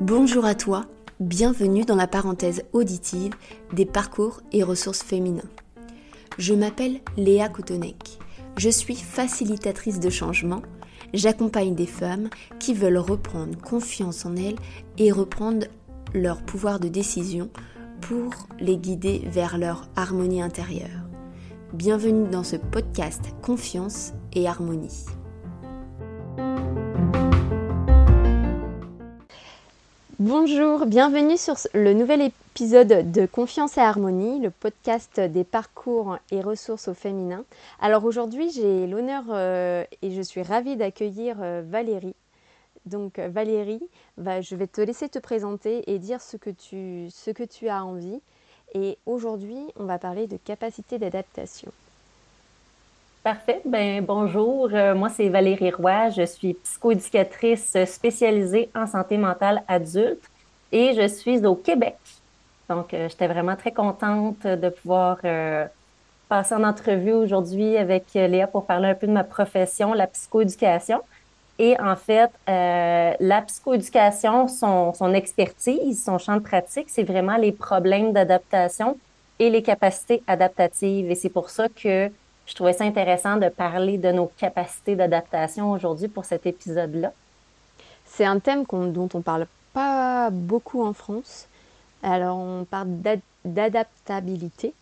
Bonjour à toi, bienvenue dans la parenthèse auditive des parcours et ressources féminins. Je m'appelle Léa Koutonek. Je suis facilitatrice de changement. J'accompagne des femmes qui veulent reprendre confiance en elles et reprendre leur pouvoir de décision pour les guider vers leur harmonie intérieure. Bienvenue dans ce podcast Confiance et Harmonie. Bonjour, bienvenue sur le nouvel épisode de Confiance et Harmonie, le podcast des parcours et ressources au féminin. Alors aujourd'hui, j'ai l'honneur euh, et je suis ravie d'accueillir euh, Valérie. Donc Valérie, je vais te laisser te présenter et dire ce que tu, ce que tu as envie. Et aujourd'hui, on va parler de capacité d'adaptation. Parfait. Ben, bonjour. Euh, moi, c'est Valérie Roy. Je suis psychoéducatrice spécialisée en santé mentale adulte et je suis au Québec. Donc, euh, j'étais vraiment très contente de pouvoir euh, passer en entrevue aujourd'hui avec Léa pour parler un peu de ma profession, la psychoéducation. Et en fait, la psychoéducation, son expertise, son champ de pratique, c'est vraiment les problèmes d'adaptation et les capacités adaptatives. Et c'est pour ça que je trouvais ça intéressant de parler de nos capacités d'adaptation aujourd'hui pour cet épisode-là. C'est un thème dont on parle pas beaucoup en France. Alors, on parle d'adaptabilité,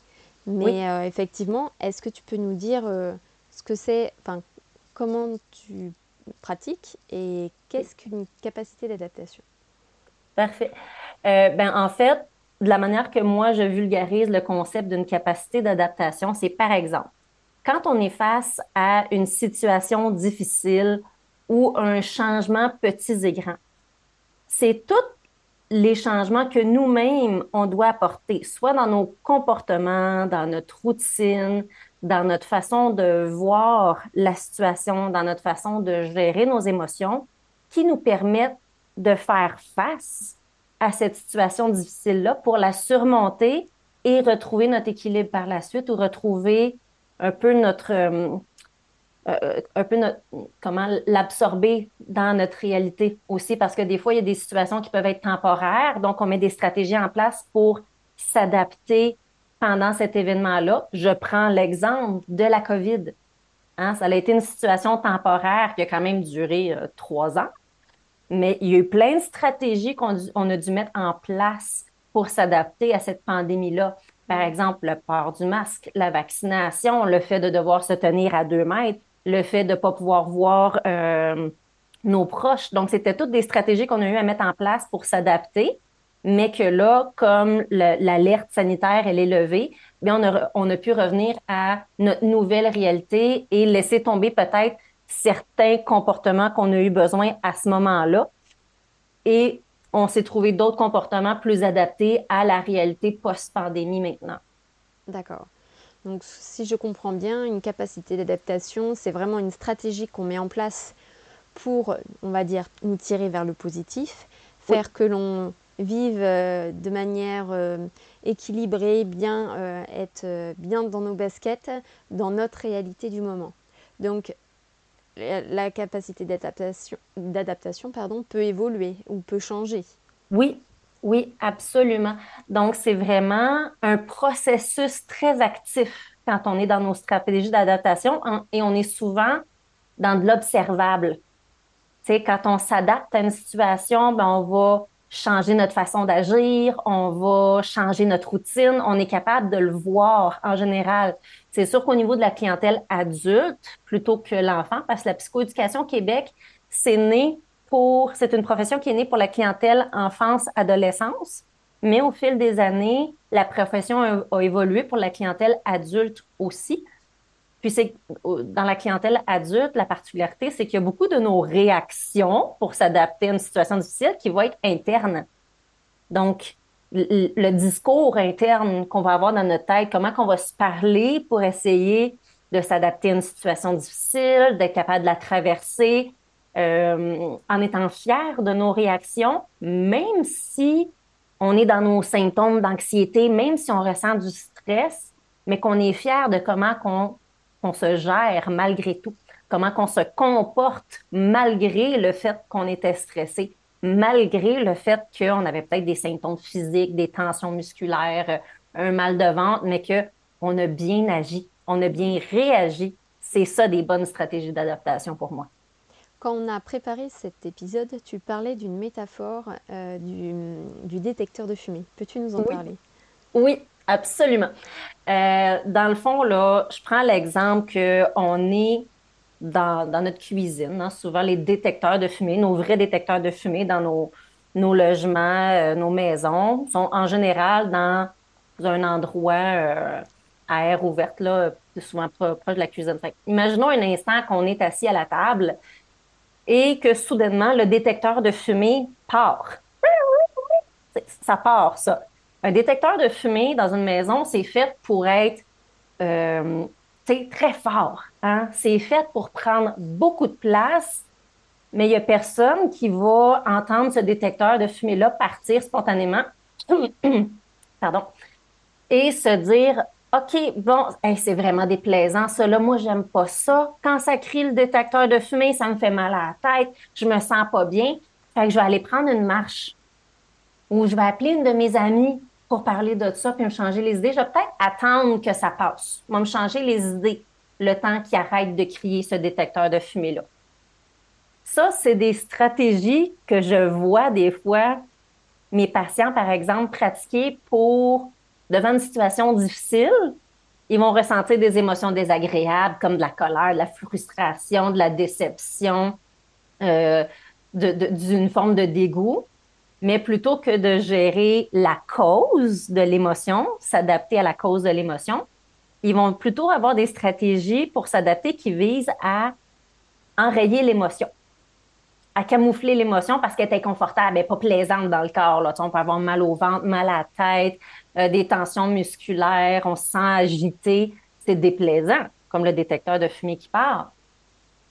mais euh, effectivement, est-ce que tu peux nous dire euh, ce que c'est, enfin, comment tu pratiques et qu'est-ce qu'une capacité d'adaptation? Parfait. Euh, ben, en fait, de la manière que moi je vulgarise le concept d'une capacité d'adaptation, c'est par exemple, quand on est face à une situation difficile ou un changement petit et grand, c'est tous les changements que nous-mêmes, on doit apporter, soit dans nos comportements, dans notre routine, dans notre façon de voir la situation, dans notre façon de gérer nos émotions, qui nous permettent de faire face à cette situation difficile-là pour la surmonter et retrouver notre équilibre par la suite ou retrouver un peu notre euh, euh, un peu notre, comment l'absorber dans notre réalité aussi, parce que des fois, il y a des situations qui peuvent être temporaires, donc on met des stratégies en place pour s'adapter pendant cet événement-là. Je prends l'exemple de la COVID. Hein, ça a été une situation temporaire qui a quand même duré euh, trois ans, mais il y a eu plein de stratégies qu'on on a dû mettre en place pour s'adapter à cette pandémie-là. Par exemple, le port du masque, la vaccination, le fait de devoir se tenir à deux mètres, le fait de ne pas pouvoir voir euh, nos proches. Donc, c'était toutes des stratégies qu'on a eu à mettre en place pour s'adapter, mais que là, comme l'alerte sanitaire, elle est levée, bien, on, a, on a pu revenir à notre nouvelle réalité et laisser tomber peut-être certains comportements qu'on a eu besoin à ce moment-là. Et on s'est trouvé d'autres comportements plus adaptés à la réalité post-pandémie maintenant. D'accord. Donc, si je comprends bien, une capacité d'adaptation, c'est vraiment une stratégie qu'on met en place pour, on va dire, nous tirer vers le positif, faire que l'on vive euh, de manière euh, équilibrée, bien euh, être bien dans nos baskets, dans notre réalité du moment. Donc, la capacité d'adaptation, d'adaptation pardon, peut évoluer ou peut changer. Oui, oui, absolument. Donc, c'est vraiment un processus très actif quand on est dans nos stratégies d'adaptation et on est souvent dans de l'observable. Tu sais, quand on s'adapte à une situation, ben, on va changer notre façon d'agir, on va changer notre routine, on est capable de le voir en général. C'est sûr qu'au niveau de la clientèle adulte, plutôt que l'enfant, parce que la psychoéducation Québec, c'est né pour, c'est une profession qui est née pour la clientèle enfance-adolescence, mais au fil des années, la profession a, évolué pour la clientèle adulte aussi. Puis c'est dans la clientèle adulte, la particularité, c'est qu'il y a beaucoup de nos réactions pour s'adapter à une situation difficile qui vont être internes. Donc, le, discours interne qu'on va avoir dans notre tête, comment qu'on va se parler pour essayer de s'adapter à une situation difficile, d'être capable de la traverser euh, en étant fier de nos réactions, même si on est dans nos symptômes d'anxiété, même si on ressent du stress, mais qu'on est fier de comment qu'on qu'on se gère malgré tout, comment qu'on se comporte malgré le fait qu'on était stressé, malgré le fait qu'on avait peut-être des symptômes physiques, des tensions musculaires, un mal de ventre, mais qu'on a bien agi, on a bien réagi. C'est ça des bonnes stratégies d'adaptation pour moi. Quand on a préparé cet épisode, tu parlais d'une métaphore euh, du, détecteur de fumée. Peux-tu nous en parler? Oui, absolument. Euh, dans le fond, là, je prends l'exemple qu'on est dans, notre cuisine, hein, souvent les détecteurs de fumée, nos vrais détecteurs de fumée dans nos, nos logements, euh, nos maisons, sont en général dans un endroit à air ouverte, là, souvent proche de la cuisine. imaginons un instant qu'on est assis à la table et que soudainement, le détecteur de fumée part. Ça part, ça. Un détecteur de fumée dans une maison, c'est fait pour être euh, très fort. Hein? C'est fait pour prendre beaucoup de place, mais il n'y a personne qui va entendre ce détecteur de fumée-là partir spontanément. Pardon. Et se dire OK, bon, c'est vraiment déplaisant, ça. Là, moi, j'aime pas ça. Quand ça crie le détecteur de fumée, ça me fait mal à la tête. Je me sens pas bien. Fait que je vais aller prendre une marche. Ou je vais appeler une de mes amies pour parler de ça puis me changer les idées. Je vais peut-être attendre que ça passe. Je vais me changer les idées le temps qu'il arrête de crier ce détecteur de fumée-là. Ça, c'est des stratégies que je vois des fois mes patients, par exemple, pratiquer pour devant une situation difficile, ils vont ressentir des émotions désagréables comme de la colère, de la frustration, de la déception, euh, d'une forme de dégoût. Mais plutôt que de gérer la cause de l'émotion, s'adapter à la cause de l'émotion, ils vont plutôt avoir des stratégies pour s'adapter qui visent à enrayer l'émotion à camoufler l'émotion parce qu'elle est inconfortable, elle n'est pas plaisante dans le corps. On peut avoir mal au ventre, mal à la tête, euh, des tensions musculaires, on se sent agité. C'est déplaisant, comme le détecteur de fumée qui part.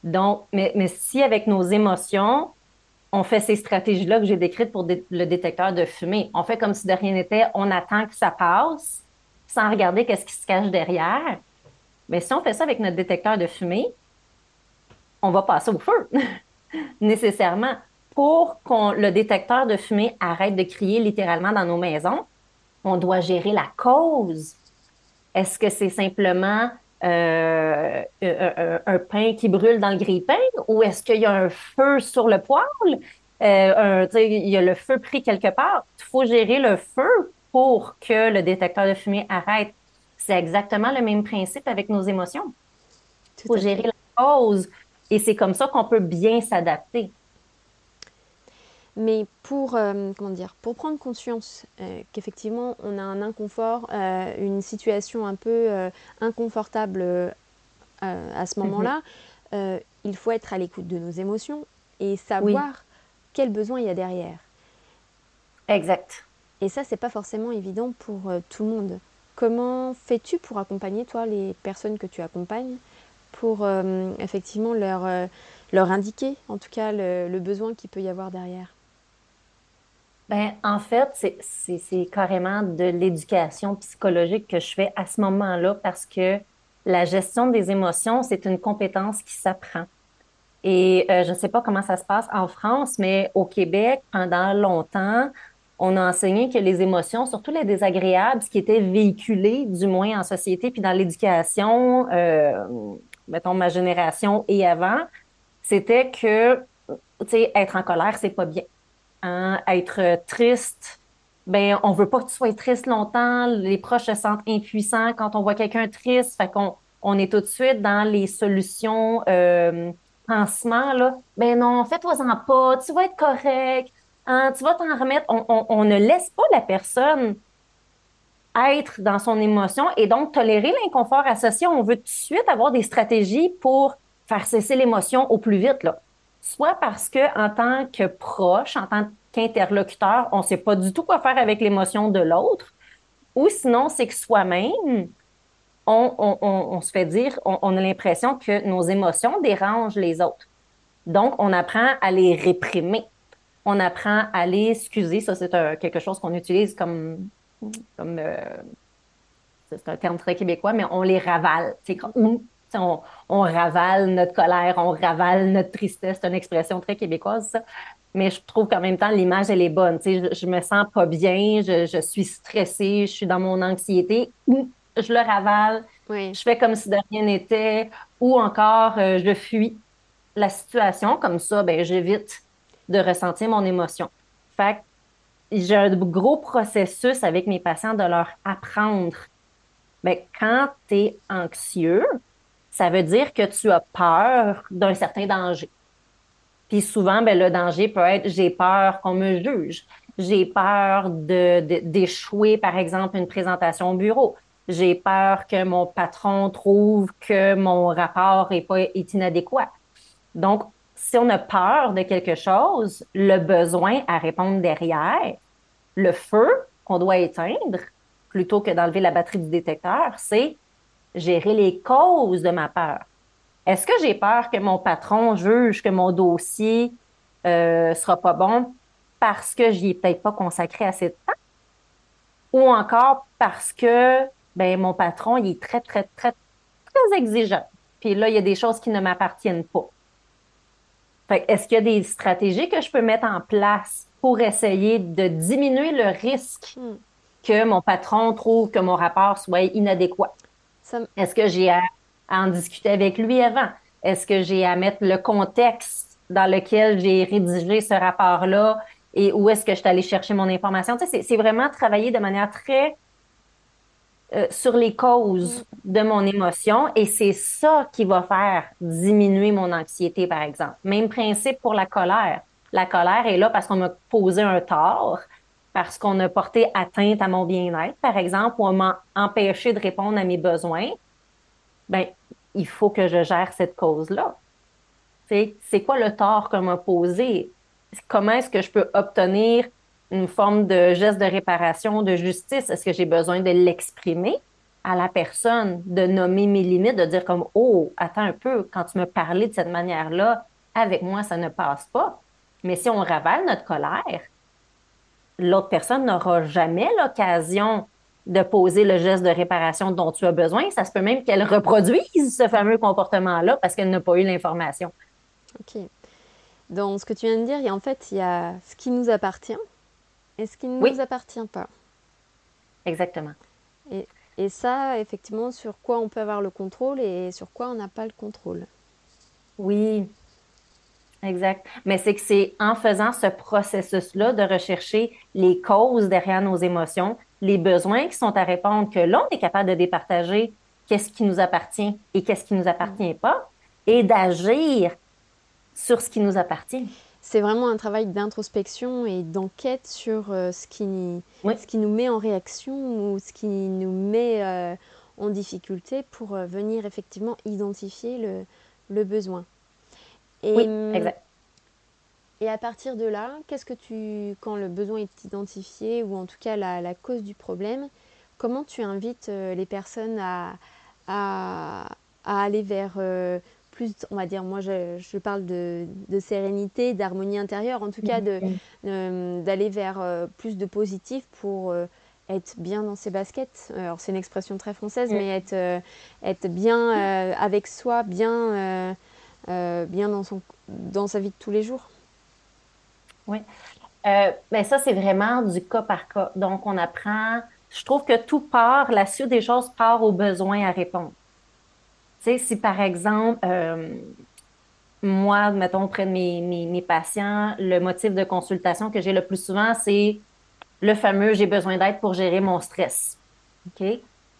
Donc, mais, si avec nos émotions, on fait ces stratégies-là que j'ai décrites pour le détecteur de fumée, on fait comme si de rien n'était, on attend que ça passe sans regarder qu'est-ce qui se cache derrière. Mais si on fait ça avec notre détecteur de fumée, on va passer au feu. nécessairement pour qu'on le détecteur de fumée arrête de crier littéralement dans nos maisons. On doit gérer la cause. Est-ce que c'est simplement euh, un, pain qui brûle dans le grille-pain ou est-ce qu'il y a un feu sur le poêle? Euh, il y a le feu pris quelque part. Il faut gérer le feu pour que le détecteur de fumée arrête. C'est exactement le même principe avec nos émotions. Il faut gérer la cause et c'est comme ça qu'on peut bien s'adapter. Mais pour, euh, comment dire, pour prendre conscience euh, qu'effectivement on a un inconfort, euh, une situation un peu inconfortable à ce moment-là, mhm. il faut être à l'écoute de nos émotions et savoir quel besoin il y a derrière. Exact. Et ça, c'est pas forcément évident pour tout le monde. Comment fais-tu pour accompagner, toi, les personnes que tu accompagnes pour effectivement leur, leur indiquer en tout cas le, besoin qu'il peut y avoir derrière? Ben, en fait, c'est carrément de l'éducation psychologique que je fais à ce moment-là parce que la gestion des émotions, c'est une compétence qui s'apprend. Et euh, je ne sais pas comment ça se passe en France, mais au Québec, pendant longtemps, on a enseigné que les émotions, surtout les désagréables, ce qui était véhiculé, du moins en société, puis dans l'éducation, mettons, ma génération et avant, c'était que, tu sais, être en colère, c'est pas bien. Hein? Être triste, ben on veut pas que tu sois triste longtemps. Les proches se sentent impuissants quand on voit quelqu'un triste. Fait qu'on on est tout de suite dans les solutions euh, pansement, là. Ben non, fais-toi-en pas, tu vas être correct, hein? tu vas t'en remettre. On, ne laisse pas la personne être dans son émotion et donc tolérer l'inconfort associé. On veut tout de suite avoir des stratégies pour faire cesser l'émotion au plus vite. Soit parce que en tant que proche, en tant qu'interlocuteur, on ne sait pas du tout quoi faire avec l'émotion de l'autre, ou sinon c'est que soi-même, on, se fait dire, on, a l'impression que nos émotions dérangent les autres. Donc, on apprend à les réprimer. On apprend à les excuser. Ça, c'est quelque chose qu'on utilise comme euh, c'est un terme très québécois, mais on les ravale. On, on, ravale notre colère, on ravale notre tristesse. C'est une expression très québécoise, ça. mais je trouve qu'en même temps, l'image, elle est bonne. Tu sais, je, je me sens pas bien, je, je, suis stressée, je suis dans mon anxiété, ou je le ravale, je fais comme si de rien n'était, ou encore euh, je fuis la situation. Comme ça, ben, j'évite de ressentir mon émotion. Fait j'ai un gros processus avec mes patients de leur apprendre. Ben, quand tu es anxieux, ça veut dire que tu as peur d'un certain danger. Puis souvent, ben, le danger peut être j'ai peur qu'on me juge. J'ai peur d'échouer, par exemple, une présentation au bureau. J'ai peur que mon patron trouve que mon rapport est, pas, est inadéquat. Donc, si on a peur de quelque chose, le besoin à répondre derrière, le feu qu'on doit éteindre, plutôt que d'enlever la batterie du détecteur, c'est gérer les causes de ma peur. Est-ce que j'ai peur que mon patron juge que mon dossier euh, sera pas bon parce que j'y ai peut-être pas consacré assez de temps? Ou encore parce que ben mon patron, il est très, très, très, très exigeant. Puis là, il y a des choses qui ne m'appartiennent pas. Fait est-ce qu'il y a des stratégies que je peux mettre en place pour essayer de diminuer le risque hmm. que mon patron trouve que mon rapport soit inadéquat? Est-ce que j'ai à, en discuter avec lui avant? Est-ce que j'ai à mettre le contexte dans lequel j'ai rédigé ce rapport-là? Et où est-ce que je suis allée chercher mon information? Tu sais, c'est vraiment travailler de manière très euh, sur les causes de mon émotion et c'est ça qui va faire diminuer mon anxiété, par exemple. Même principe pour la colère. La colère est là parce qu'on m'a posé un tort, parce qu'on a porté atteinte à mon bien-être, par exemple, ou m'a empêché de répondre à mes besoins. Ben, il faut que je gère cette cause-là. C'est quoi le tort qu'on m'a posé? Comment est-ce que je peux obtenir une forme de geste de réparation, de justice? Est-ce que j'ai besoin de l'exprimer à la personne, de nommer mes limites, de dire comme, oh, attends un peu, quand tu me parlais de cette manière-là, avec moi, ça ne passe pas. Mais si on ravale notre colère, l'autre personne n'aura jamais l'occasion de poser le geste de réparation dont tu as besoin. Ça se peut même qu'elle reproduise ce fameux comportement-là parce qu'elle n'a pas eu l'information. OK. Dans ce que tu viens de dire, il y a, en fait, il y a ce qui nous appartient et ce qui ne nous appartient pas. Exactement. Et, et, ça, effectivement, sur quoi on peut avoir le contrôle et sur quoi on n'a pas le contrôle. Oui, exact. Mais c'est que c'est en faisant ce processus-là de rechercher les causes derrière nos émotions, les besoins qui sont à répondre, que l'on est capable de départager qu'est-ce qui nous appartient et qu'est-ce qui ne nous appartient pas, et d'agir sur ce qui nous appartient c'est vraiment un travail d'introspection et d'enquête sur euh, ce, qui, ce qui nous met en réaction ou ce qui nous met euh, en difficulté pour euh, venir effectivement identifier le, le besoin. Et, oui, hum, exact. Et à partir de là, qu'est-ce que tu, quand le besoin est identifié ou en tout cas la, la cause du problème, comment tu invites les personnes à, à, à aller vers plus, on va dire, moi je, parle de, sérénité, d'harmonie intérieure, en tout cas de, d'aller vers euh, plus de positif pour euh, être bien dans ses baskets. Alors c'est une expression très française, mais être, euh, être bien avec soi, bien, bien dans, son, dans sa vie de tous les jours. Oui. ben ça, c'est vraiment du cas par cas. Donc, on apprend, je trouve que tout part, la suite des choses part aux besoins à répondre si par exemple, euh, moi, mettons, auprès de mes, patients, le motif de consultation que j'ai le plus souvent, c'est le fameux j'ai besoin d'aide pour gérer mon stress. OK?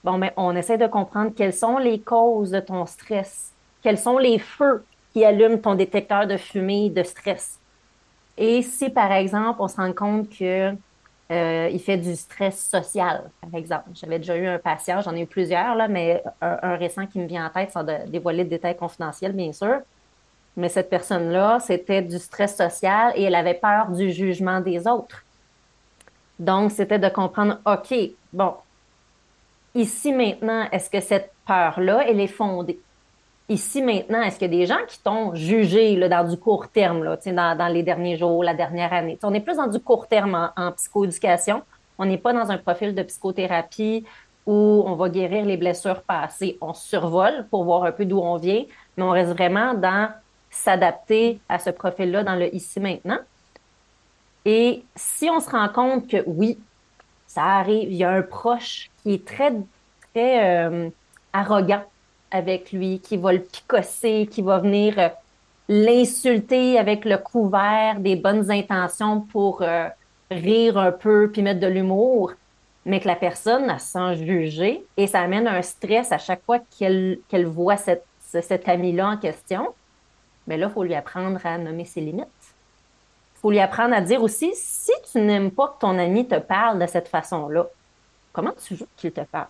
Bon, mais on essaie de comprendre quelles sont les causes de ton stress, quels sont les feux qui allument ton détecteur de fumée de stress. Et si, par exemple, on se rend compte que euh, il fait du stress social, par exemple. J'avais déjà eu un patient, j'en ai eu plusieurs, là, mais un, récent qui me vient en tête sans dévoiler de détails confidentiels, bien sûr. Mais cette personne-là, c'était du stress social et elle avait peur du jugement des autres. Donc, c'était de comprendre, OK, bon, ici maintenant, est-ce que cette peur-là, elle est fondée? Ici maintenant, est-ce qu'il y a des gens qui t'ont jugé là, dans du court terme, là, dans, dans les derniers jours, la dernière année? on est plus dans du court terme en, psychoéducation. On n'est pas dans un profil de psychothérapie où on va guérir les blessures passées. On survole pour voir un peu d'où on vient, mais on reste vraiment dans s'adapter à ce profil-là dans le ici maintenant. Et si on se rend compte que oui, ça arrive, il y a un proche qui est très, très euh, arrogant avec lui, qui va le picosser, qui va venir euh, l'insulter avec le couvert des bonnes intentions pour euh, rire un peu puis mettre de l'humour, mais que la personne a sans juger et ça amène un stress à chaque fois qu'elle voit cet ami-là en question. Mais là, il faut lui apprendre à nommer ses limites. Il faut lui apprendre à dire aussi, si tu n'aimes pas que ton ami te parle de cette façon-là, comment tu veux qu'il te parle?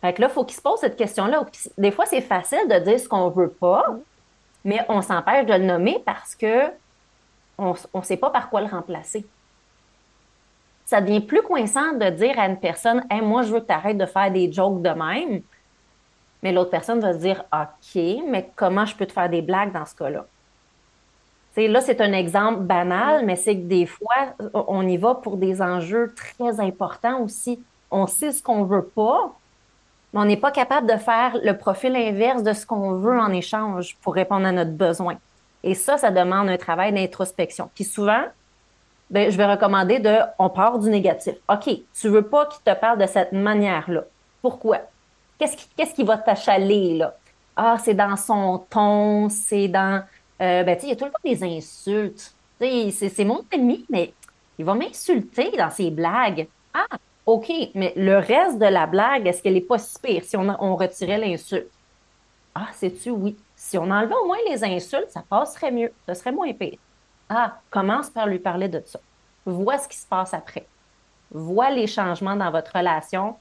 Fait que là, il faut qu'il se pose cette question-là. Des fois, c'est facile de dire ce qu'on veut pas, mais on s'empêche de le nommer parce que on ne sait pas par quoi le remplacer. Ça devient plus coincant de dire à une personne hey, moi, je veux que tu arrêtes de faire des jokes de même. Mais l'autre personne va se dire OK, mais comment je peux te faire des blagues dans ce cas-là? là, c'est un exemple banal, mais c'est que des fois, on y va pour des enjeux très importants aussi. On sait ce qu'on veut pas, mais on n'est pas capable de faire le profil inverse de ce qu'on veut en échange pour répondre à notre besoin. Et ça, ça demande un travail d'introspection. Puis souvent, ben, je vais recommander de, on part du négatif. OK, tu veux pas qu'il te parle de cette manière-là. Pourquoi? Qu'est-ce qui, qu'est-ce qui va t'achaler, là? Ah, c'est dans son ton, c'est dans, euh, ben, tu sais, il y a tout le temps des insultes. C'est, c'est mon ami, mais il va m'insulter dans ses blagues. Ah, OK, mais le reste de la blague, est-ce qu'elle n'est pas si pire? Si on, retirait l'insulte? Ah, sais-tu, oui. Si on enlevait au moins les insultes, ça passerait mieux. Ce serait moins pire. Ah, commence par lui parler de ça. Vois ce qui se passe après. Vois les changements dans votre relation.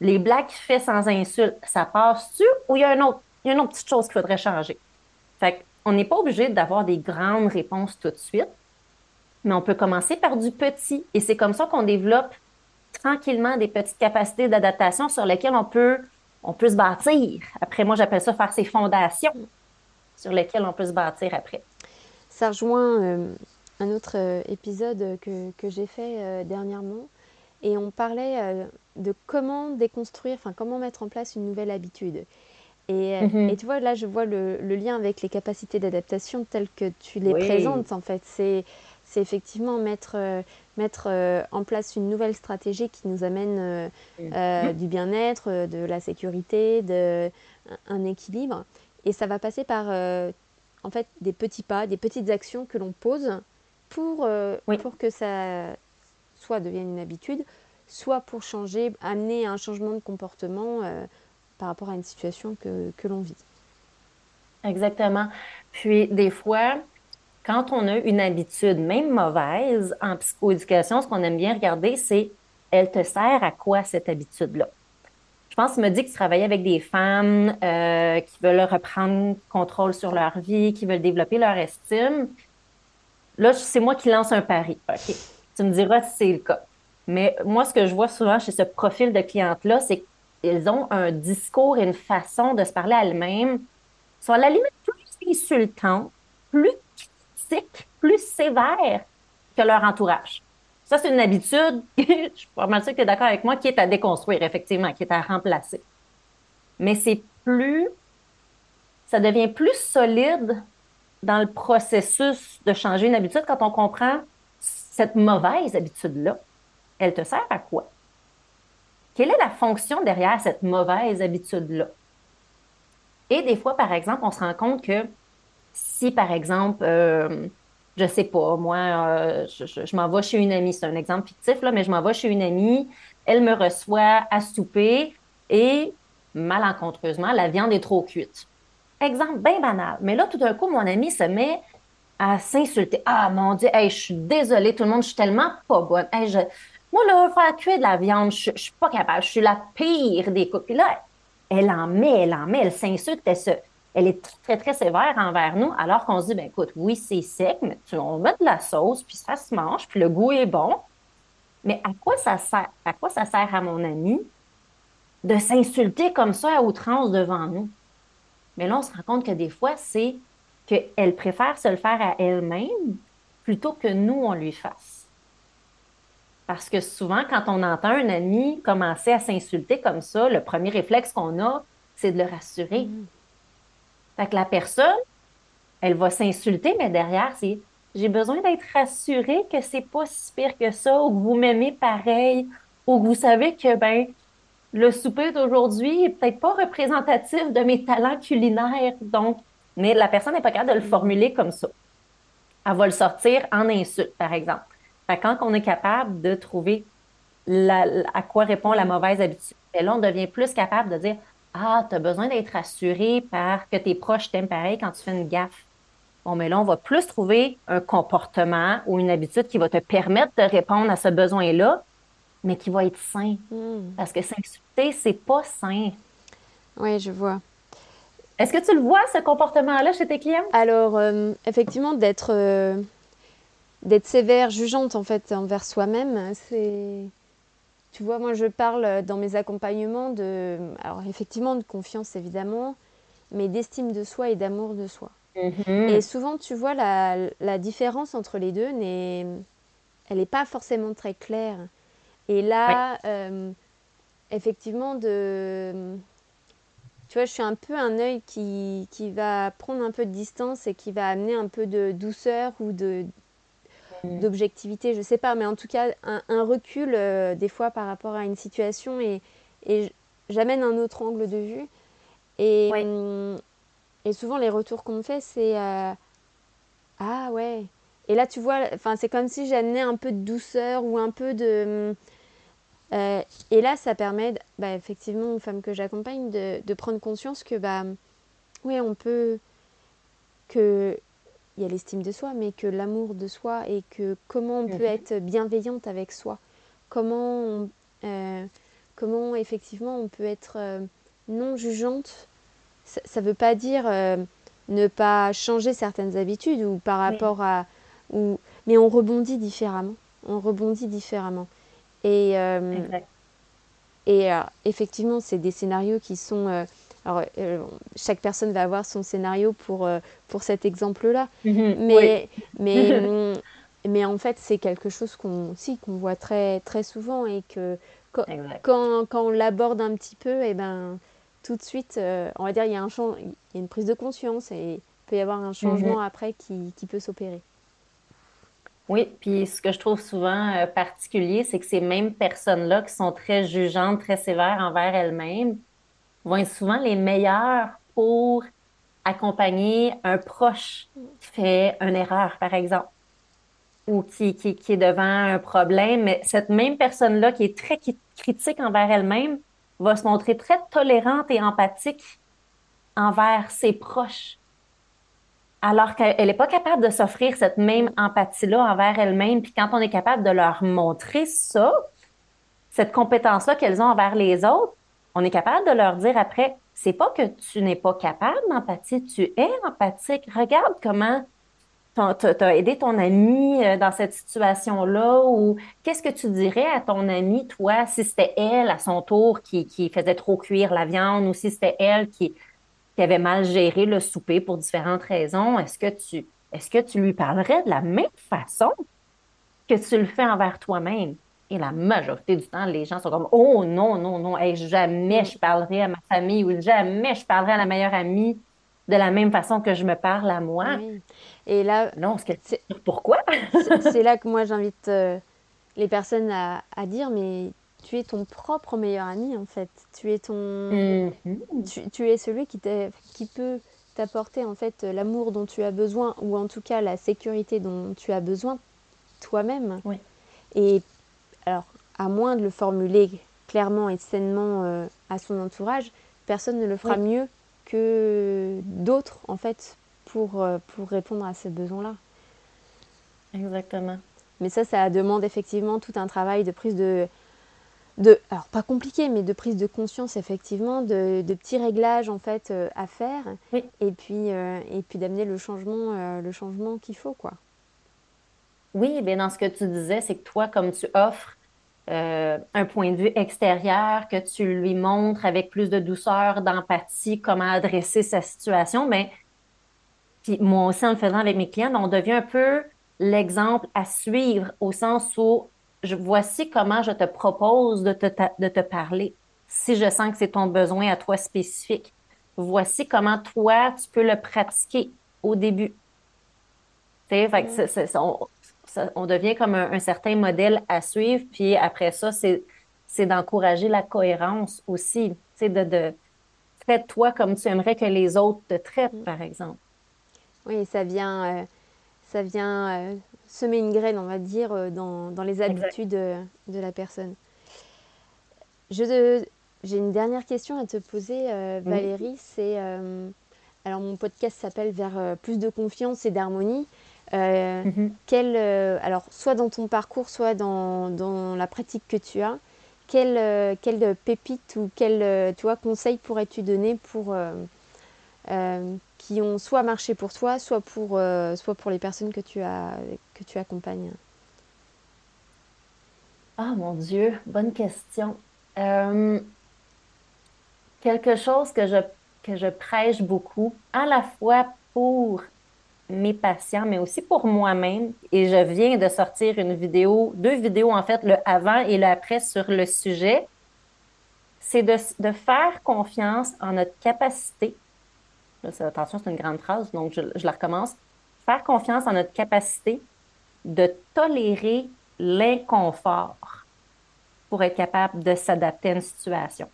Les blagues qu'il fait sans insulte, ça passe-tu ou il y autre, il y a une autre petite chose qu'il faudrait changer? Fait qu'on n'est pas obligé d'avoir des grandes réponses tout de suite, mais on peut commencer par du petit. Et c'est comme ça qu'on développe tranquillement des petites capacités d'adaptation sur lesquelles on peut, on peut se bâtir. Après, moi, j'appelle ça faire ses fondations sur lesquelles on peut se bâtir après. Ça rejoint euh, un autre euh, épisode que, que j'ai fait euh, dernièrement et on parlait de comment déconstruire, enfin comment mettre en place une nouvelle habitude. Et, mm-hmm. et tu vois, là, je vois le, le lien avec les capacités d'adaptation telles que tu les présentes, en fait. C'est c'est effectivement mettre, euh, mettre euh, en place une nouvelle stratégie qui nous amène euh, mm. du bien-être, de la sécurité, de, un, équilibre. Et ça va passer par en fait des petits pas, des petites actions que l'on pose pour, pour que ça soit devienne une habitude, soit pour changer, amener un changement de comportement par rapport à une situation que, que l'on vit. Exactement. Puis des fois, quand on a une habitude, même mauvaise, en psychoéducation, ce qu'on aime bien regarder, c'est elle te sert à quoi cette habitude-là? Je pense qu'il me dit que tu travaillais avec des femmes euh, qui veulent reprendre contrôle sur leur vie, qui veulent développer leur estime. Là, c'est moi qui lance un pari. Tu me diras si c'est le cas. Mais moi, ce que je vois souvent chez ce profil de cliente-là, c'est qu'ils ont un discours et une façon de se parler à elles-mêmes, sont à la limite plus insultants, plus plus sévère que leur entourage. Ça, c'est une habitude, je suis pas mal sûre que tu es d'accord avec moi, qui est à déconstruire, effectivement, qui est à remplacer. Mais c'est plus, ça devient plus solide dans le processus de changer une habitude quand on comprend cette mauvaise habitude-là. Elle te sert à quoi? Quelle est la fonction derrière cette mauvaise habitude-là? Et des fois, par exemple, on se rend compte que si, par exemple, euh, je sais pas, moi, euh, je, m'en vais chez une amie, c'est un exemple fictif, là, mais je m'en vais chez une amie, elle me reçoit à souper et malencontreusement, la viande est trop cuite. Exemple bien banal. Mais là, tout d'un coup, mon ami se met à s'insulter. Ah, mon Dieu, je suis désolée, tout le monde, je suis tellement pas bonne. moi, là, faire cuire de la viande, je, je suis pas capable, je suis la pire des coupes. Puis là, elle en met, elle en met, elle s'insulte, elle se elle est très, très sévère envers nous, alors qu'on se dit, ben écoute, oui, c'est sec, mais on met de la sauce, puis ça se mange, puis le goût est bon. Mais à quoi ça sert? À quoi à mon ami de s'insulter comme ça à outrance devant nous? Mais là, on se rend compte que des fois, c'est qu'elle préfère se le faire à elle-même plutôt que nous, on lui fasse. Parce que souvent, quand on entend un ami commencer à s'insulter comme ça, le premier réflexe qu'on a, c'est de le rassurer. Mm. Fait que la personne, elle va s'insulter, mais derrière, c'est j'ai besoin d'être rassurée que c'est pas si pire que ça, ou que vous m'aimez pareil, ou que vous savez que ben le souper d'aujourd'hui est peut-être pas représentatif de mes talents culinaires. Donc, mais la personne n'est pas capable de le formuler comme ça. Elle va le sortir en insulte, par exemple. quand on est capable de trouver à quoi répond la mauvaise habitude, ben là, on devient plus capable de dire Ah, tu as besoin d'être assuré par que tes proches t'aiment pareil quand tu fais une gaffe. Bon, mais là, on va plus trouver un comportement ou une habitude qui va te permettre de répondre à ce besoin-là, mais qui va être sain. Hmm. Parce que s'insulter, c'est pas sain. Oui, je vois. Est-ce que tu le vois, ce comportement-là, chez tes clients? Alors, euh, effectivement, d'être euh, d'être sévère, jugeante, en fait, envers soi-même, c'est... Tu vois, moi, je parle dans mes accompagnements de... Alors, effectivement, de confiance, évidemment, mais d'estime de soi et d'amour de soi. Mm-hmm. Et souvent, tu vois, la, la différence entre les deux, n'est... elle n'est pas forcément très claire. Et là, euh, effectivement, de tu vois, je suis un peu un œil qui, qui, va prendre un peu de distance et qui va amener un peu de douceur ou de. D'objectivité, je sais pas, mais en tout cas un, recul euh, des fois par rapport à une situation et, et j'amène un autre angle de vue. Et, hum, et souvent les retours qu'on me fait, c'est euh, ah ouais. Et là, tu vois, enfin, c'est comme si j'amenais un peu de douceur ou un peu de hum, euh, et là, ça permet, bah, effectivement, aux femmes que j'accompagne de, prendre conscience que, bah, oui, on peut, que il y a l'estime de soi, mais que l'amour de soi et que comment on peut mhm. être bienveillante avec soi, comment, euh, comment effectivement on peut être euh, non jugeante. Ça ne veut pas dire ne pas changer certaines habitudes ou par rapport à, ou, mais on rebondit différemment. On rebondit différemment. Et, euh, et euh, effectivement, c'est des scénarios qui sont... Euh, alors, chaque personne va avoir son scénario pour, pour cet exemple-là. Mhm. mais, mais, mais en fait, c'est quelque chose qu'on si, qu'on voit très, très souvent et que quand, quand, on l'aborde un petit peu, et eh ben, tout de suite, on va dire, il y, a un il y a une prise de conscience et il peut y avoir un changement mhm. après qui, qui peut s'opérer. Oui, puis ce que je trouve souvent euh, particulier, c'est que ces mêmes personnes-là qui sont très jugeantes, très sévères envers elles-mêmes, vont être souvent les meilleures pour accompagner un proche qui fait une erreur, par exemple, ou qui, qui, qui est devant un problème. Mais cette même personne-là qui est très critique envers elle-même va se montrer très tolérante et empathique envers ses proches alors qu'elle n'est pas capable de s'offrir cette même empathie-là envers elle-même. Puis quand on est capable de leur montrer ça, cette compétence-là qu'elles ont envers les autres, on est capable de leur dire après, c'est pas que tu n'es pas capable d'empathie, tu es empathique. Regarde comment tu as aidé ton ami euh, dans cette situation-là ou qu'est-ce que tu dirais à ton ami, toi, si c'était elle à son tour qui, faisait trop cuire la viande ou si c'était elle qui, avait mal géré le souper pour différentes raisons, est-ce que est-ce que tu lui parlerais de la même façon que tu le fais envers toi-même? Et la majorité du temps, les gens sont comme Oh non, non, non, jamais je parlerai à ma famille ou jamais je parlerai à la meilleure amie de la même façon que je me parle à moi. Et là, non, c'est pourquoi? c'est là que moi j'invite euh, les personnes à, à, dire mais tu es ton propre meilleur ami en fait. Tu es ton, mm-hmm. tu, es celui qui, qui peut t'apporter en fait l'amour dont tu as besoin ou en tout cas la sécurité dont tu as besoin toi-même. Et alors, à moins de le formuler clairement et sainement euh, à son entourage, personne ne le fera mieux que d'autres en fait pour, euh, pour répondre à ces besoins-là. Exactement. Mais ça, ça demande effectivement tout un travail de prise de, de, alors pas compliqué, mais de prise de conscience effectivement, de, petits réglages en fait euh, à faire, et puis euh, et puis d'amener le changement, euh, le changement qu'il faut quoi. Oui, bien dans ce que tu disais, c'est que toi, comme tu offres un point de vue extérieur, que tu lui montres avec plus de douceur, d'empathie, comment adresser sa situation, mais puis moi aussi en le faisant avec mes clients, on devient un peu l'exemple à suivre au sens où voici comment je te propose de te, de te parler si je sens que c'est ton besoin à toi spécifique. Voici comment toi, tu peux le pratiquer au début. Fait que on, devient comme un, certain modèle à suivre. Puis après ça, c'est d'encourager la cohérence aussi. De, de traite-toi comme tu aimerais que les autres te traitent, mm. par exemple. Oui, ça vient, euh, ça vient euh, semer une graine, on va dire, euh, dans, dans les habitudes de la personne. Je, j'ai une dernière question à te poser, Valérie. C'est alors mon podcast s'appelle Vers plus de confiance et d'harmonie. Mm-hmm. quel, alors soit dans ton parcours, soit dans, dans la pratique que tu as, quelle, euh, quelle pépite ou quel euh, tu vois, conseil pourrais-tu donner pour euh, qui ont soit marché pour toi, soit pour, soit pour les personnes que tu, as, que tu accompagnes? Ah mon Dieu, bonne question. quelque chose que je, que je prêche beaucoup, à la fois pour mes patients, mais aussi pour moi-même. Et je viens de sortir une vidéo, deux vidéos en fait, le avant et le après sur le sujet. C'est de, de, faire confiance en notre capacité. attention, c'est une grande phrase, donc je, je la recommence. Faire confiance en notre capacité de tolérer l'inconfort pour être capable de s'adapter à une situation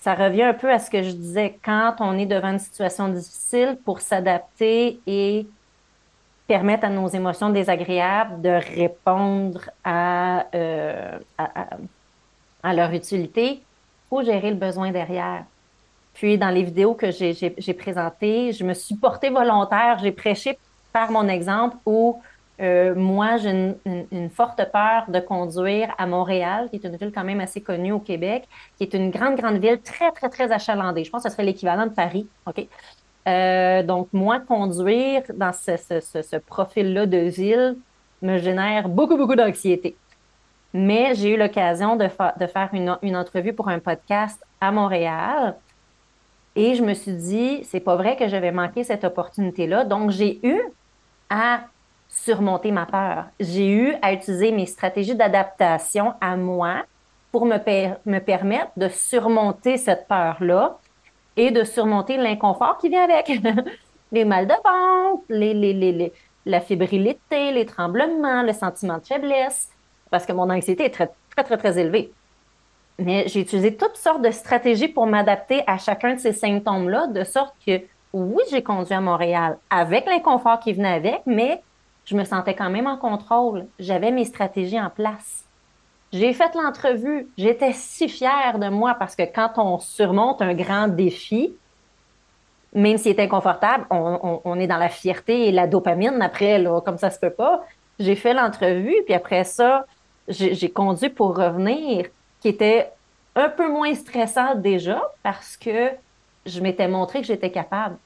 ça revient un peu à ce que je disais, quand on est devant une situation difficile, pour s'adapter et permettre à nos émotions désagréables de répondre à, euh, à, leur utilité, il faut gérer le besoin derrière. Puis, dans les vidéos que j'ai présentées, je me suis portée volontaire, j'ai prêché par mon exemple où euh, moi, j'ai une, forte peur de conduire à Montréal, qui est une ville quand même assez connue au Québec, qui est une grande, grande ville très, très, très achalandée. Je pense que ce serait l'équivalent de Paris. OK? Euh, donc, moi, conduire dans ce, ce, ce, profil-là de ville me génère beaucoup, beaucoup d'anxiété. Mais j'ai eu l'occasion de, faire une, une entrevue pour un podcast à Montréal. Et je me suis dit, c'est pas vrai que j'avais manqué cette opportunité-là. Donc, j'ai eu à surmonter ma peur. J'ai eu à utiliser mes stratégies d'adaptation à moi pour me, me permettre de surmonter cette peur-là et de surmonter l'inconfort qui vient avec. les mal de ventre, les, les, les, la fébrilité, les tremblements, le sentiment de faiblesse, parce que mon anxiété est très, très, très, très élevée. Mais j'ai utilisé toutes sortes de stratégies pour m'adapter à chacun de ces symptômes-là, de sorte que oui, j'ai conduit à Montréal avec l'inconfort qui venait avec, mais je me sentais quand même en contrôle. J'avais mes stratégies en place. J'ai fait l'entrevue. J'étais si fière de moi parce que quand on surmonte un grand défi, même s'il est inconfortable, on, est dans la fierté et la dopamine après, comme ça se peut pas. J'ai fait l'entrevue, puis après ça, j'ai conduit pour revenir, qui était un peu moins stressant déjà parce que je m'étais montré que j'étais capable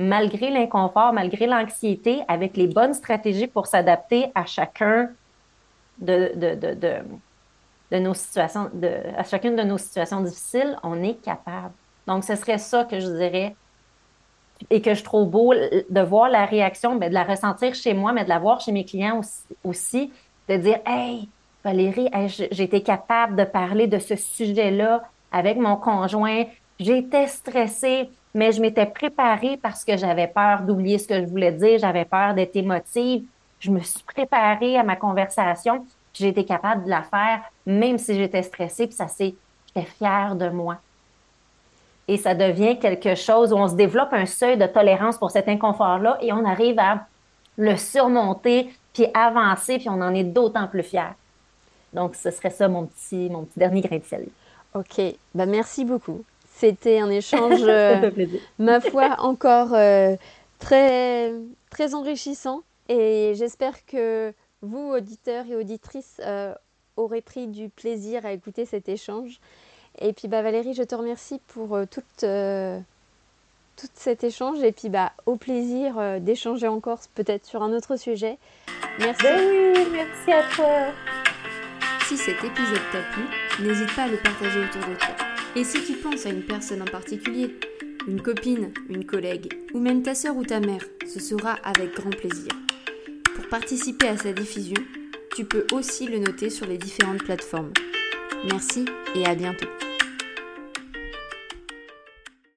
malgré l'inconfort, malgré l'anxiété, avec les bonnes stratégies pour s'adapter à chacun de, nos situations, à chacune de nos situations difficiles, on est capable. Donc, ce serait ça que je dirais et que je trouve beau de voir la réaction, mais de la ressentir chez moi, mais de la voir chez mes clients aussi, de dire Hey, Valérie, j'ai été capable de parler de ce sujet-là avec mon conjoint. J'étais stressée, mais je m'étais préparée parce que j'avais peur d'oublier ce que je voulais dire, j'avais peur d'être émotive. Je me suis préparée à ma conversation, j'ai été capable de la faire, même si j'étais stressée, puis ça c'est, j'étais fière de moi. Et ça devient quelque chose où on se développe un seuil de tolérance pour cet inconfort-là et on arrive à le surmonter, puis avancer, puis on en est d'autant plus fier. Donc, ce serait ça mon petit, mon petit dernier grain de sel. OK. Ben, merci beaucoup. C'était un échange, euh, ma foi, encore euh, très, très enrichissant. Et j'espère que vous, auditeurs et auditrices, euh, aurez pris du plaisir à écouter cet échange. Et puis bah, Valérie, je te remercie pour tout, tout cet échange. Et puis bah, au plaisir d'échanger encore peut-être sur un autre sujet. Merci. Oui, merci à toi. Si cet épisode t'a plu, n'hésite pas à le partager autour de toi. Et si tu penses à une personne en particulier, une copine, une collègue, ou même ta sœur ou ta mère, ce sera avec grand plaisir. Pour participer à sa diffusion, tu peux aussi le noter sur les différentes plateformes. Merci et à bientôt.